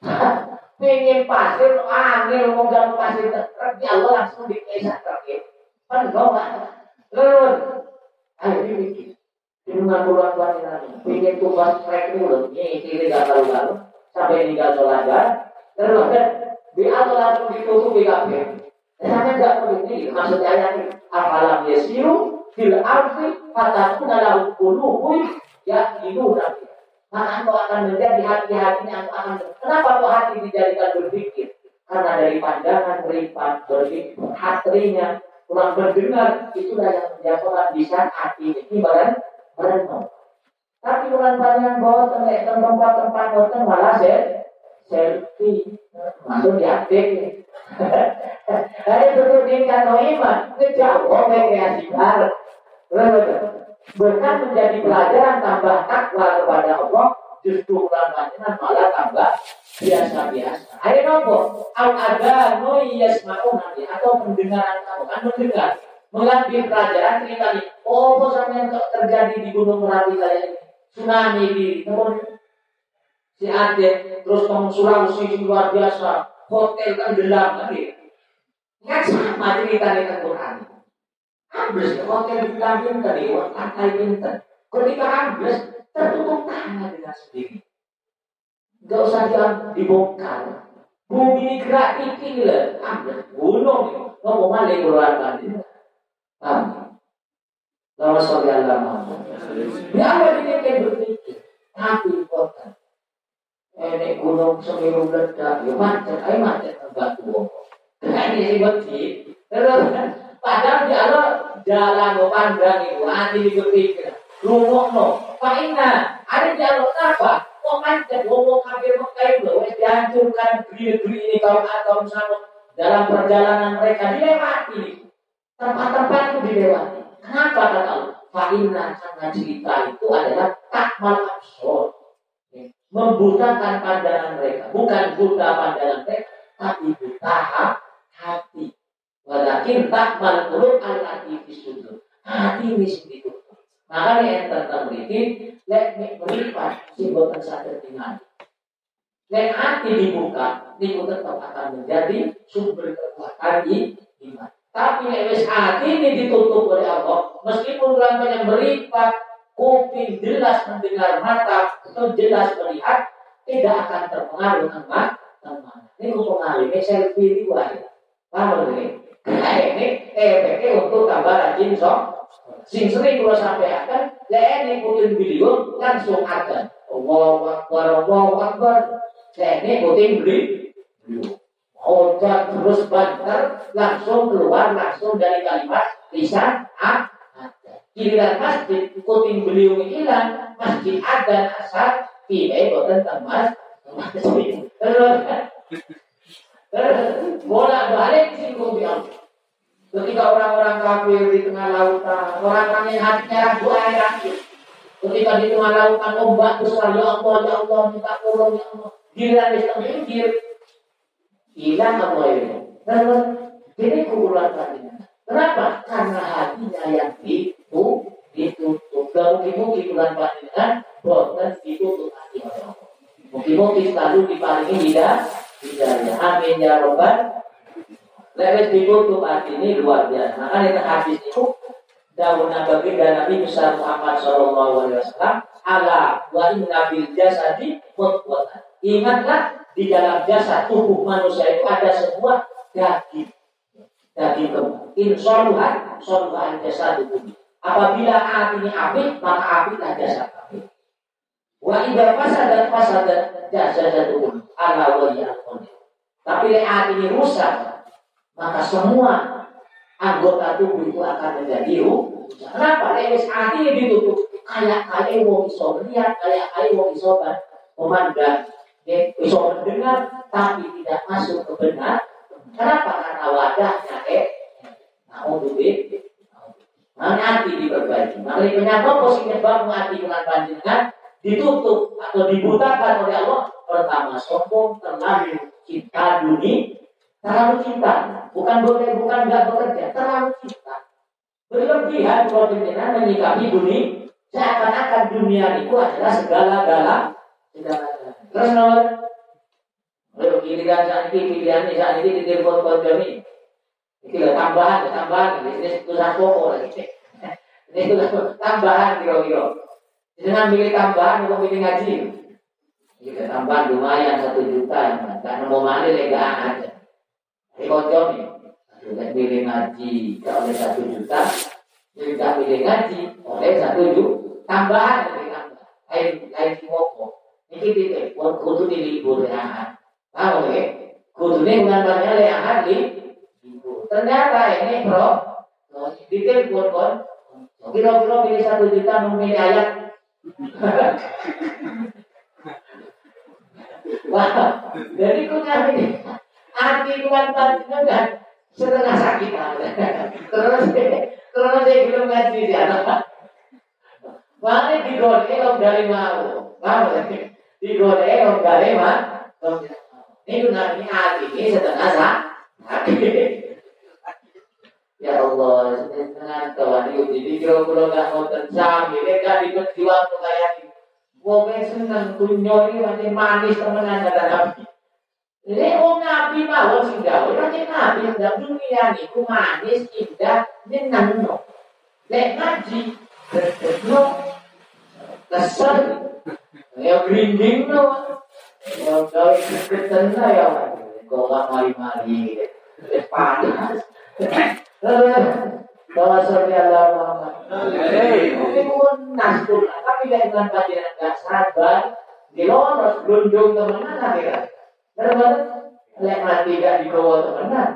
Pengen pasir, angin, mau gak pasir tertrek, ya Allah langsung dikesat terkait. Penuh, Lalu, ayo ini dengan bulan lagi. Ingin tugas trek dulu. Ini istri gak tahu-tahu. Sampai tinggal sholat Terus kan, di atau langsung ditutup di kafe. Sampai gak begini. Maksudnya yang apalam yesiru fil arti kataku dalam puluh ya itu nanti. Maka engkau akan menjadi hati-hatinya engkau akan Kenapa kok hati dijadikan berpikir? Karena dari pandangan beripat berpikir hatinya kurang mendengar itulah yang menjatuhkan bisa hati ini merenung. Tapi bukan banyak bawa tempat tempat-tempat hotel malah sel selfie langsung diaktif. Hari betul tingkat no iman, ngejauh rekreasi bareng. Bukan menjadi pelajaran tambah takwa kepada Allah, justru panjenengan malah tambah biasa-biasa. Ayo nopo, al ada no yasmauna atau pendengaran kamu kan mendengar mengambil pelajaran cerita Oh, sampai yang terjadi di Gunung Merapi kayak ini. Tsunami di temun si Aceh, terus temun Sulawesi luar biasa, hotel gelap kan gitu. Kan sama cerita di Quran. Ambles hotel bilang pinter, ya, lantai pinter. Ketika ambles, tertutup tangan dengan sendiri. Gak usah dia dibongkar. Bumi ini gerak tinggi lah, ambles gunung. Ngomong malah keluar banjir. Amin. Lama sorry Allah Muhammad. Ya Allah ini kayak berpikir. Tapi kota. Ini gunung Semeru ledak. Ya macet. Ayo macet. Batu. Ini si beti. Terus padahal Allah jalan pandang itu. Hati berpikir. Lumok no. Pak Ina. Ada jalan apa? Kok macet? Ngomong kafir Mekah itu. Dihancurkan. Negeri-negeri ini kaum atau sama dalam perjalanan mereka dilewati tempat-tempat itu dilewati. Kenapa kata Allah? Fa'inna karena cerita itu adalah takmal absor. Membutakan pandangan mereka. Bukan buta pandangan mereka, tapi buta hati. Walakin takmal qulub al-hati sudur. Hati ini segitu. Maka yang tentang ini, lek meripat simbol sadar dengan. Lek hati dibuka, itu tetap akan menjadi sumber kekuatan iman. Tapi wis hati ini ditutup oleh Allah, meskipun yang meripat, kuping jelas mendengar mata, jelas melihat, tidak akan terpengaruh sama teman. Ini pengaruh, ini selfie dua ya. Paham ini? Nah ini efeknya untuk tambah rajin sok. Sing sering kalau sampai akan, ini ikutin video langsung akan. Allah Akbar, Allah Akbar. ini ikutin video. Obat terus banter langsung keluar langsung dari kalimat lisan ada. Giliran masjid kuting beliau hilang masjid ada asal tidak boten temas masjid. Bola balik singgung biang. Ketika orang-orang kafir di tengah lautan, orang-orang yang hatinya ragu air akhir. Ketika di tengah lautan ombak besar, ya Allah, ya Allah, minta tolong, ya Allah. Giliran di hilang ini? Kenapa? Jadi kumpulan hatinya. Kenapa? Karena hatinya yang itu ditutup. Gak mungkin-mungkin bulan panjenengan boten ditutup hati orang. Mungkin-mungkin selalu diparingi tidak hidayah. Amin ya robbal. Lewat ditutup hati ini luar biasa. Makanya hadis itu daun nabi dan Nabi besar Muhammad Shallallahu Alaihi Wasallam ala wa inna bil jasadi mutwatan. Ingatlah di dalam jasa tubuh manusia itu ada sebuah daging. Daging kembang. Insoluhan, soluhan jasa tubuh. Apabila ini api, maka apilah jasa kami. Wa idza fasada fasada jasa tubuh. Ala wa Tapi lek ini rusak, maka semua anggota tubuh itu akan menjadi rusak. Kenapa? Lek wis ini ditutup kayak kayak wong iso melihat, kayak kayak wong iso memandang ya, bisa mendengar tapi tidak masuk ke benar. Kenapa? Karena wadahnya eh, nah untuk Nah, hati diperbaiki. Makanya penyebab posisinya bab hati dengan panjenengan ditutup atau dibutakan oleh Allah. Pertama, sombong, terlalu cinta dunia, terlalu cinta. Bukan boleh, bukan nggak bekerja, terlalu cinta. Berlebihan kalau panjenengan menyikapi dunia, seakan-akan dunia itu adalah segala-gala, segala-gala. Terus nomor Lalu pilihan saat ini, pilihan ini saat ini di telepon kami. Ini tambahan, tambahan. Ini tulisan pokok lagi. Ini tambahan kira-kira. Dengan pilih tambahan untuk pilih ngaji. Jika tambahan lumayan satu juta, karena mau mana lega aja. Ini kocok nih. Sudah pilih ngaji, kalau oleh satu juta, tidak pilih ngaji, oleh satu juta. Tambahan lebih tambah. Lain lain pokok. Iki titik, kudu di libur ya. Tahu ya? Kudu ini mengantarnya leahan di. Ternyata ini bro, titik pun kon. Kira-kira pilih satu juta memilih ayat. Wah, jadi punya ini arti Tuhan tadi kan setengah sakit terus terus saya belum ngaji di anak mana digoreng dari mau mau digoreng gale mah ini nabi hati ini setengah sah ya Allah setengah kawan itu jadi kira kira nggak mau tersam ini kan di perjuang tuh kayak Wong seneng kunyori macam manis temenan kata nabi ini wong nabi mawon sing gawe nanti nabi dalam dunia niku manis indah nyeneng no. Lek ngaji, no, kesel, Ya grinding no. Ya gawe ketan ya. Kok gak mari-mari. Panas. Bahwa surga Allah Muhammad. Mungkin pun nasdul. Tapi dengan kajian gak sabar. Diloros, gundung temenan akhirnya. Terus lek mati gak dibawa temenan.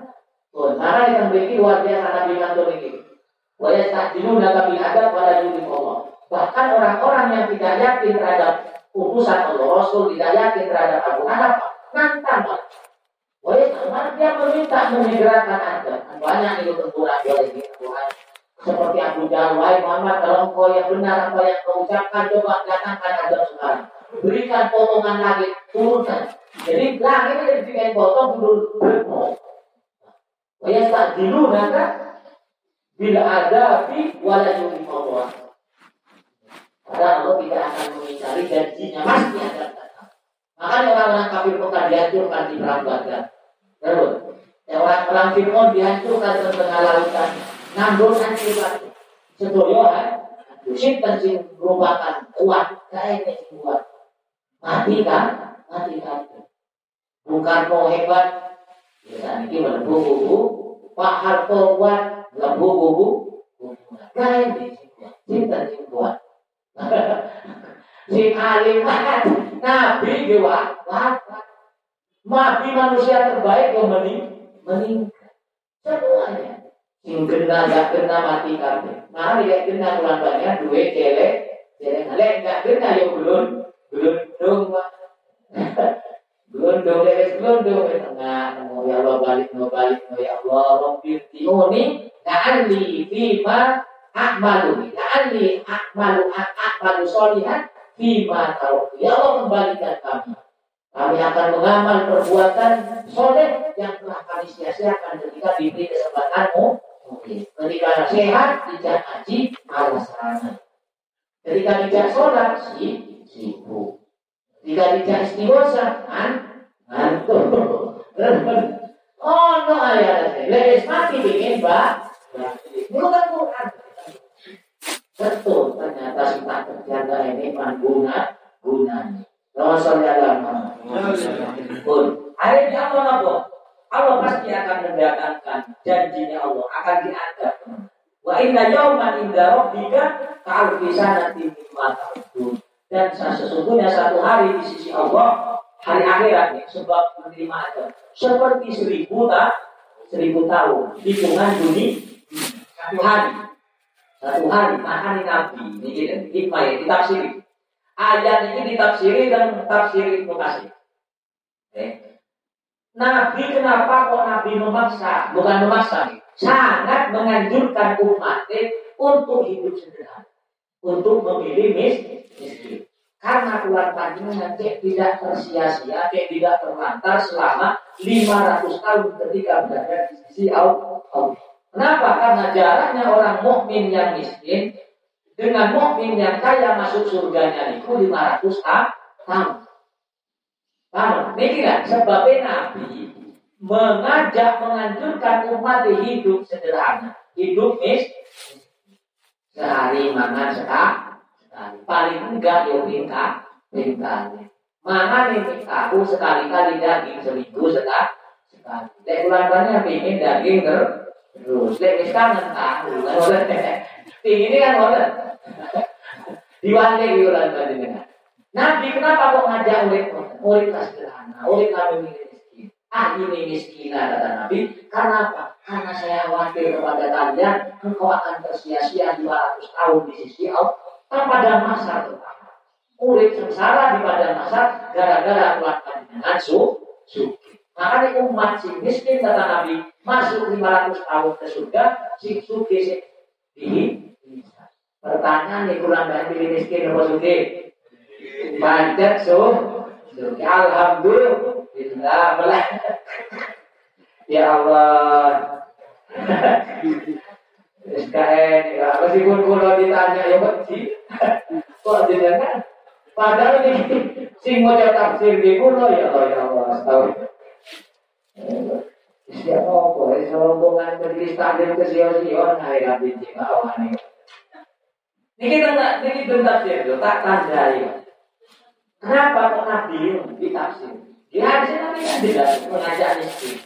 Tuh, mana yang memiliki luar biasa Nabi Mantul ini. Wa yastajiluna bil adab pada Allah. Bahkan orang-orang yang tidak yakin terhadap utusan Allah Rasul tidak yakin terhadap Abu Hanaf nantang Wah, dia meminta menyegerakan Anda. Banyak itu tenturan boleh Tuhan. Seperti Abu Jahal, wahai Muhammad, kalau engkau yang benar apa yang kau ucapkan, coba datangkan azab sekarang. Berikan potongan langit, turunkan. Jadi langit ini dibikin potong dulu bermo. Ya tak dulu nanti bila ada fi wala yuri Allah. Tidak akan mengingkari janjinya pasti akan datang. Makanya orang-orang kafir Mekah dihancurkan di perang Badar. Terus, orang-orang Fir'aun dihancurkan di tengah lautan. Nambur hancur lagi. Sedoyo kan? Sinten sing merupakan kuat, kayak ini kuat. Mati kan? Mati kan? Bung Karno hebat. Ya, ini melebu bubu. Pak Harto kuat, melebu bubu. Kayak ini sinten kuat. sing alim nabi dewa Nabi manusia terbaik yang mening meninggal. Semuanya. Sing kena gak kena mati kabeh. Nah, dia kena bulan banyak duit celek, celek ngalek gak kena ya belum belum dong. Belum dong, leres belum dong. Tengah, ya Allah balik, no balik, no ya Allah, rompir tioni, ta'ali fima akmalu, ta'ali akmalu, akmalu solihan, fima tahu. Ya Allah kembalikan kami kami akan mengamal perbuatan soleh yang telah kami sia-siakan ketika diberi kesempatanmu. Ketika sehat, tidak haji, alasan. Ketika tidak sholat, si, sibuk. Ketika tidak istighosah, kan, ngantuk. oh, no ayat Lepas mati bikin, Pak. Bukan Quran. Betul, ternyata sifat terjaga ini guna gunanya. Sholli ala Pun. Akhirnya Allah apa? Allah pasti akan mendatangkan janjinya Allah akan diadab. Wa inna yauman inda rabbika ka'alfi sanatin mimma ta'udun. Dan sesungguhnya satu hari di sisi Allah hari akhirat nih, sebab menerima adab seperti seribu tak seribu tahun hitungan bumi satu hari satu hari makanya nabi ini hikmah ya ditafsiri Ayat ini ditafsiri dan tafsir Katsir. Eh. Nabi kenapa kok Nabi memaksa? Bukan memaksa, sangat menganjurkan umat untuk hidup sederhana, untuk memilih miskin. Karena tulang panjangnya cek tidak tersia-sia, tidak terlantar selama 500 tahun ketika berada di sisi Allah. Kenapa? Karena jaraknya orang mukmin yang miskin dengan mukmin yang kaya masuk surganya itu 500 tahun. Paham? Ini kan sebabnya Nabi mengajak menganjurkan umat hidup sederhana, hidup mis sehari makan sekali, paling enggak ya pintar, pintar. Mangan ini aku sekali-kali daging seminggu sekali, sekali. Lek bulan banyak pingin daging terus. Lek wis kangen tahu, ini kan boleh. Diwale wiulan panjenengan. Nabi kenapa kok ngajak murid murid sederhana, murid kami miskin. Ah ini miskinah kata Nabi. Karena apa? Karena saya khawatir kepada kalian, engkau akan tersia-sia 200 tahun di sisi Allah pada masa pertama. Murid sengsara di pada masa gara-gara keluar panjenengan su suki. Makanya umat si miskin kata Nabi masuk 500 tahun ke surga, si suki si di Pertanyaan nih kurang dari pilih miskin apa suki? Pancet so. Suki alhamdulillah belah. Ya Allah. SKN ya meskipun kulo ditanya ya wedi. Kok jenengan padahal ini sing mau tafsir di kulo ya Allah ya Allah astagfirullah. Siapa apa? Serombongan majelis taklim ke sio-sio nah ya binti awane. Ini tentang ini tafsir itu tak tandai. Kenapa kok Nabi ditafsir? Di hadis Nabi kan tidak mengajak miskin.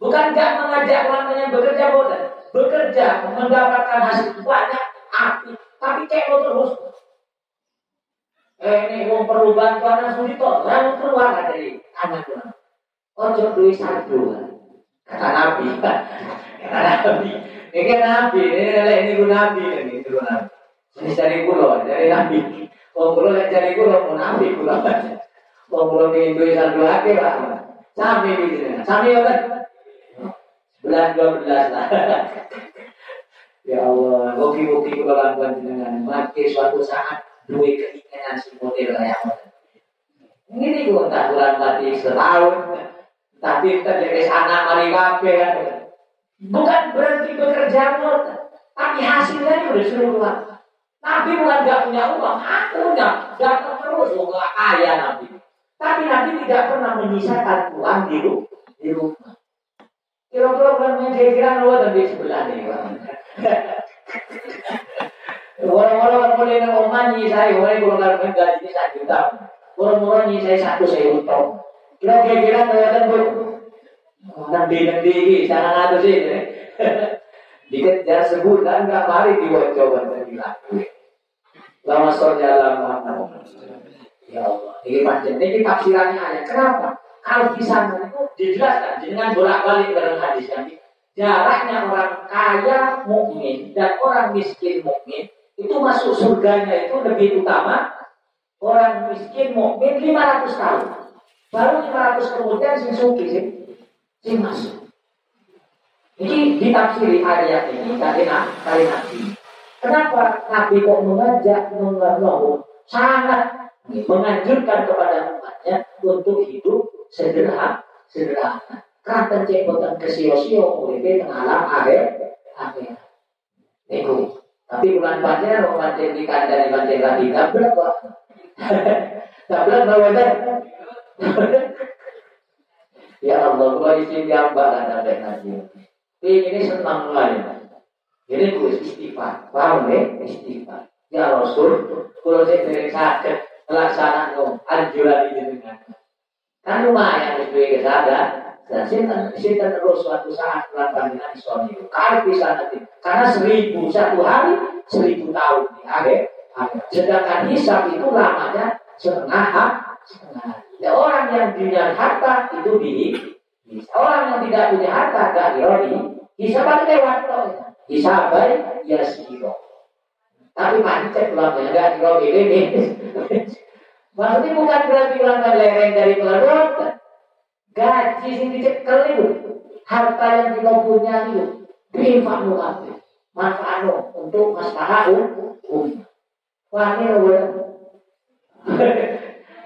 Bukan gak mengajak yang bekerja bodoh, bekerja mendapatkan hasil banyak api, tapi kayak terus. Eh ini mau perlu bantuan langsung ditolak, keluar dari anak orang. Ojo duit satu, kata Nabi. Kata Nabi. Ini Nabi, ini ini Nabi, ini Nabi. Ini cari kulo, dari nabi. Wong kulo yang cari kulo munafik kulo. Wong kulo ning duwe satu hati lah. Sami iki Sami kan? Sebelas dua belas lah. Ya Allah, mugi-mugi kula lan panjenengan mati suatu saat duwe keinginan si model kayak Ini kok tak bulan mati setahun, tapi terjadi anak mari kabeh kan. Bukan berhenti bekerja tapi hasilnya udah suruh keluar. Nabi bukan gak punya uang, aku punya, datang terus, oh gak kaya Nabi. Tapi Nabi tidak pernah menyisakan uang di, rumah. Kira-kira bukan kira-kira luar dan di sebelah nih. Orang-orang boleh ngomong nyisai, orang kalau kalau gaji satu juta, orang-orang nyisai satu sejuta. Kira-kira kelihatan bu, nanti nanti ini jangan ada sih. Dikejar sebulan nggak mari coba lagi laku. Lama sorja lama Ya Allah, ini macam ini tafsirannya aja. Kenapa? Kalau sana itu dijelaskan dengan bolak-balik dalam hadis yang jaraknya orang kaya mukmin dan orang miskin mukmin itu masuk surganya itu lebih utama orang miskin mukmin 500 tahun. Baru 500 kemudian si suki sih, si masuk. Ini ditafsiri ayat ini dari kali nabi. Kenapa Nabi kok mengajak mengelola sangat menganjurkan kepada umatnya untuk hidup sederhana, sederhana. Karena cepotan kesio-sio uripe tengah alam akhir akhir. Tapi bulan panjang mau mancing di kandang lagi tabrak kok. tabrak bawa Ya Allah, gua isi gambar ada nanti. Ini senang mulai. Ini gue istighfar, paham ya? Istighfar. Ya Rasul, kalau saya sering sakit, melaksanakan anjuran ini dengan kan lumayan itu ya sadar dan sinten terus suatu saat bulan panjenengan iso niku. Kalau bisa nanti karena seribu satu hari seribu tahun di akhir akhir. Sedangkan hisab itu lamanya setengah setengah. Ya, yang punya harta itu di orang yang tidak punya harta gak dironi hisab kan lewat toh. Hisab ya siro. Tapi pancet ulamanya gak dironi ini. Maksudnya bukan berarti ulama lereng dari keluarga Gaji sing dicekel itu, harta yang kita punya itu, diinfak kabeh. Manfaat untuk masalah umum. Wah, ini.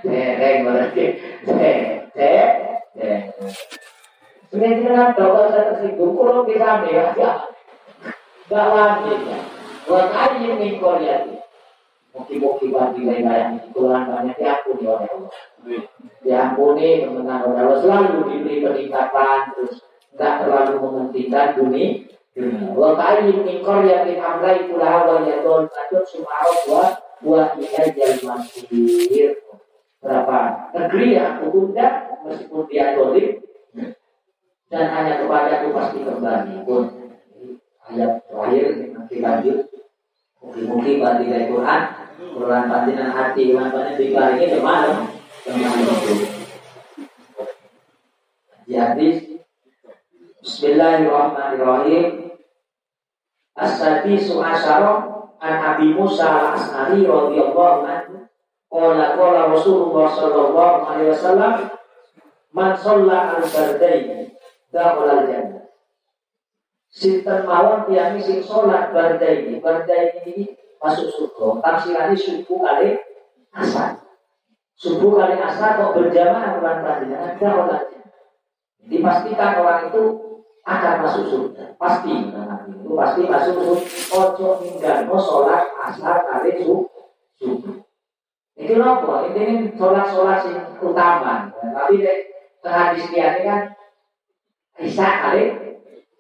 Dereng dengan dokter saya tersinggung, kalau bisa ya, gak ya. Mungkin-mungkin bagi lain-lain banyak diampuni oleh Allah. Diampuni kemenangan Allah selalu diberi peningkatan terus terlalu mementingkan. Berapa negeri yang aku tunda meskipun dia dolim dan hanya kepada aku pasti kembali pun ayat terakhir nanti lanjut mungkin-mungkin bagi dari Quran Quran panjenengan hati Quran panjenengan diparingi ke mana? Ke mana itu? Jadi Bismillahirrahmanirrahim As-Sadi Su'asyara An Abi Musa Al-As'ari radhiyallahu Qala qala Rasulullah sallallahu alaihi wasallam Man shalla al-bardain dakhala al-jannah Sinten mawon tiyang sing salat bardain bardain ini masuk surga. Tafsirannya subuh kali asar. Subuh kali asar kok berjamaah bulan panjenengan ada orang. Dipastikan orang itu akan masuk surga. Pasti. itu pasti masuk surga. Ojo tinggal mau sholat asar kali subuh. Itu apa? Ini sholat-sholat yang utama. Tapi deh, tengah disediakan kan bisa kali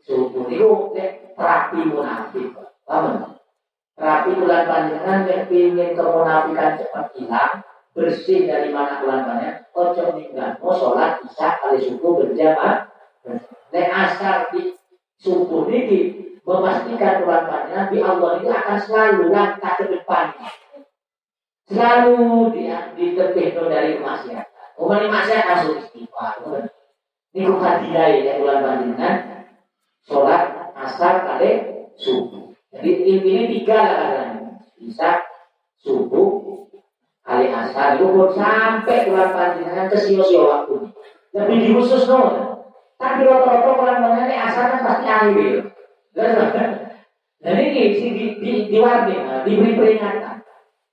subuh. Itu terapi munafik. Paham? Tapi bulan panjenengan yang ingin kemunafikan cepat hilang, bersih dari mana bulan banyak, ojo minggat, mau sholat bisa kali subuh berjamaah. Nek asar di subuh ini memastikan bulan panjenengan di Allah ini akan selalu langkah ke depan. Selalu dia di tepi dari kemaksiatan. Umumnya maksiat langsung istighfar. Ini bukan tidak ya bulan panjenengan sholat asar kali subuh. Jadi intinya tiga lah katanya. Bisa subuh, kali asar, luhur sampai bulan panjenengan ke sio-sio waktu. Lebih di khusus no. Tapi rata-rata kalau mengenai asar kan pasti akhir. Dan ini di, di, di, di warning, nah, diberi peringatan.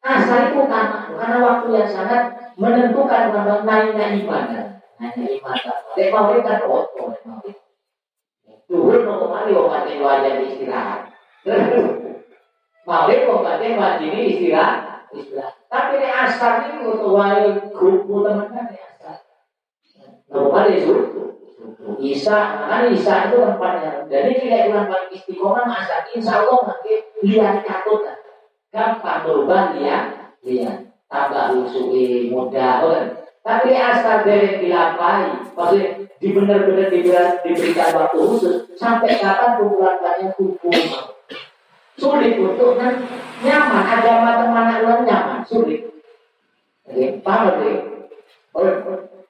Asal itu utama, karena waktu yang sangat menentukan naiknya iman. Naiknya iman. Dek kan otot. Tuhur mau ke mana mau mati wajah istirahat. Mau mati wajah ini istirahat. Istirahat. Tapi ini asal ini untuk wajah grup teman-teman asal. Mau mati suruh. Isa, kan Isa itu tempatnya. Jadi tidak bulan paling istiqomah masa insya Allah nanti lihat katut. Gampang berubah dia, lihat. Tambah usui muda, kan? Tapi asal dari dilapai, maksudnya di benar-benar diberikan waktu khusus sampai kapan kumpulan banyak hukum sulit untuk kan nyaman agama teman nyaman sulit. Jadi paham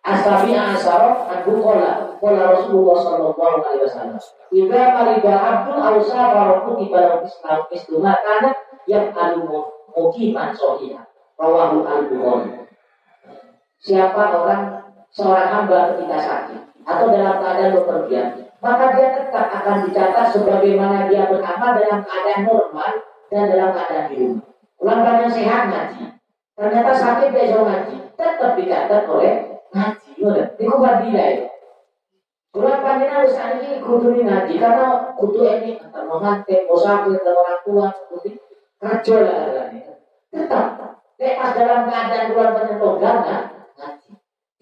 Asabi asaro anhu kola kola Rasulullah Sallallahu Alaihi Wasallam. Kalidah abdul ausa faroku di dalam Islam Islam karena yang alu mukiman sohiya. Rawahu al Bukhari. Siapa orang seorang hamba ketika sakit atau dalam keadaan bepergian, maka dia tetap akan dicatat sebagaimana dia beramal dalam keadaan normal dan dalam keadaan di rumah. Ulang banyak sehat ngaji. Ternyata sakit dia jauh ngaji, tetap dicatat oleh ngaji ngoten niku fadilah Kurang panjenengan wis ini kudu ngaji karena kudu ini antar mengantin, musafir dan orang tua seperti kerja lah Tetap, nek pas dalam keadaan bulan penyetogan ngaji.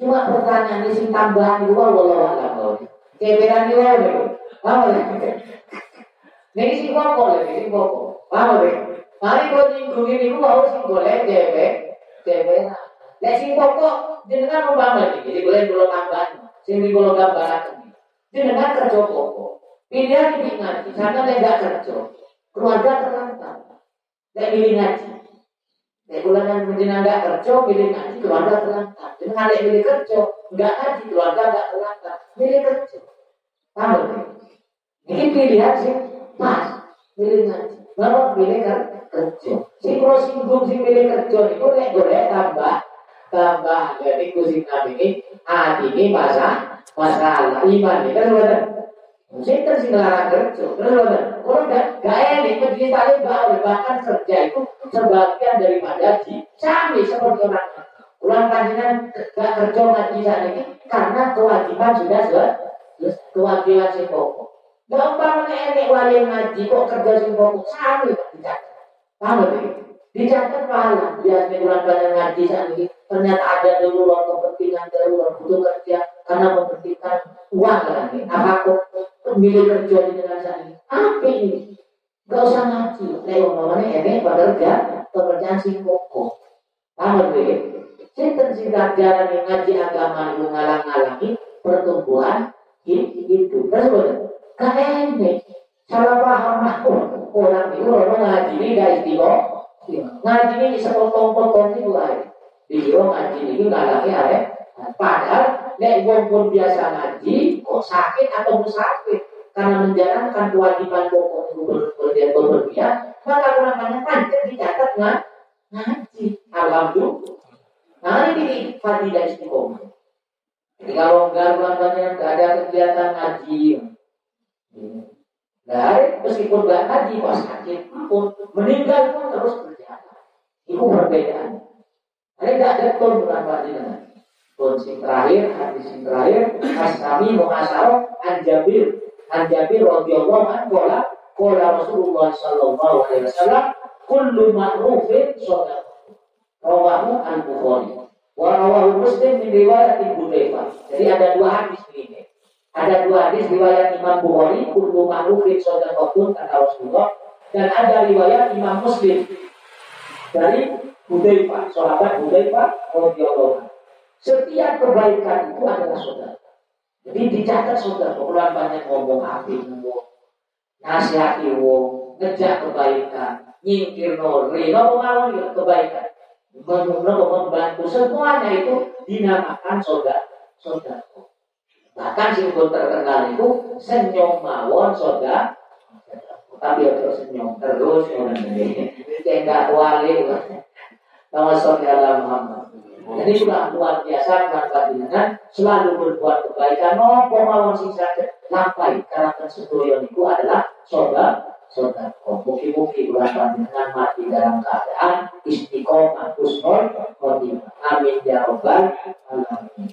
Cuma pertanyaan sing tambahan itu walau alam kau. Keberan itu wae. Paham ya? Nek sing pokok lagi, sing pokok. Paham ya? Mari kau nyinggung ini, kau harus sing golek dhewe, dhewe. Nek sing pokok jenengan umpama iki, jadi boleh kula tambahan, sing kula gambaraken. Jenengan kerja pokok. Pilihan ini ngaji, nek gak kerja, keluarga terlantar. Nek pilih ngaji. Nek kula nang jenengan gak kerja, pilih ngaji, keluarga terlantar. Jenengan nek pilih kerja, enggak ngaji, keluarga gak terlantar. Pilih kerja. Paham? Ini pilihan sih pas, pilih ngaji. Bapak pilih kerja. Si kula singgung sing pilih kerja itu nek boleh tambah tambah jadi kusim ini hati ini masa masalah iman ini kan benar Sinten sing larang kerja, terus benar. Gak gak enak, mencintai bahwa bahkan kerja itu sebagian daripada haji. Sami seperti orang Ulang panjenengan gak kerja ngaji saat ini karena kewajiban sudah selesai. Kewajiban si pokok. Gak umpama enek wali ngaji kok kerja si pokok sami tidak. Paham Dicatat pahala. Biasanya bulan bulan ngaji saat ini ternyata ada darurat kepentingan darurat butuh kerja karena mempentingkan uang lagi apa kok milih kerja di negara ini apa ini gak usah ngaji lewat ngomongnya ini pekerja pekerjaan sing pokok paham ya Sinten sing jalan yang ngaji agama itu ngalang-ngalangi pertumbuhan hidup. Terus betul. Gak enak. Salah paham aku. Orang itu orang ngaji ini gak istiqomah. Ngaji ini sepotong-potong itu aja. Dikira ngaji ini ngalami ae. Padahal nek wong pun biasa ngaji kok sakit atau musafir karena menjalankan kewajiban pokok itu berpergian berpergian maka namanya pancet dicatat nggak ngaji alhamdulillah nah ini fadilah istiqomah jadi kalau enggak banyak nggak ada kegiatan ngaji Nah, meskipun nggak ngaji kok sakit pun meninggal pun terus berjalan. Itu perbedaan. Ini tidak betul bukan panjenengan. Pun sing terakhir, hadis sing terakhir, Asami muhasaro anjabir, anjabir radhiyallahu anhu qala qala Rasulullah sallallahu alaihi wasallam kullu ma'rufin sadaqah. Rawahu al-Bukhari. Wa rawahu Muslim min riwayat Ibnu Jadi ada dua hadis ini. Ada dua hadis riwayat Imam Bukhari, kullu ma'rufin sadaqatun kata Rasulullah dan ada riwayat Imam Muslim dari Hudzaifah, sahabat Hudzaifah radhiyallahu Setiap kebaikan itu adalah saudara. Jadi dicatat saudara, Kalau banyak ngomong api ngomong, nasihati wong, ngejak kebaikan, nyingkir nori, ngomong awal ya kebaikan. membantu semuanya itu dinamakan saudara. Saudara. Bahkan simbol terkenal itu senyum mawon saudara. Tapi ya terus senyum terus orang ini. Kayak nggak wali. Nama saudara Muhammad. Jadi sudah luar biasa manfaat dengan selalu berbuat kebaikan. No, pemawon sing sakit lampai karena kesedoyon itu adalah saudara sodako. Mugi-mugi bulan panjenengan mati dalam keadaan istiqomah husnul khotimah. Amin ya robbal alamin.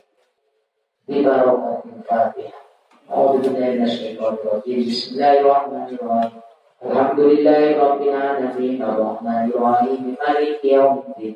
Di barakatil Fatihah. أعوذ بالله من الشيطان الرجيم بسم الله الرحمن الرحيم الحمد لله رب العالمين الرحمن الرحيم مالك يوم الدين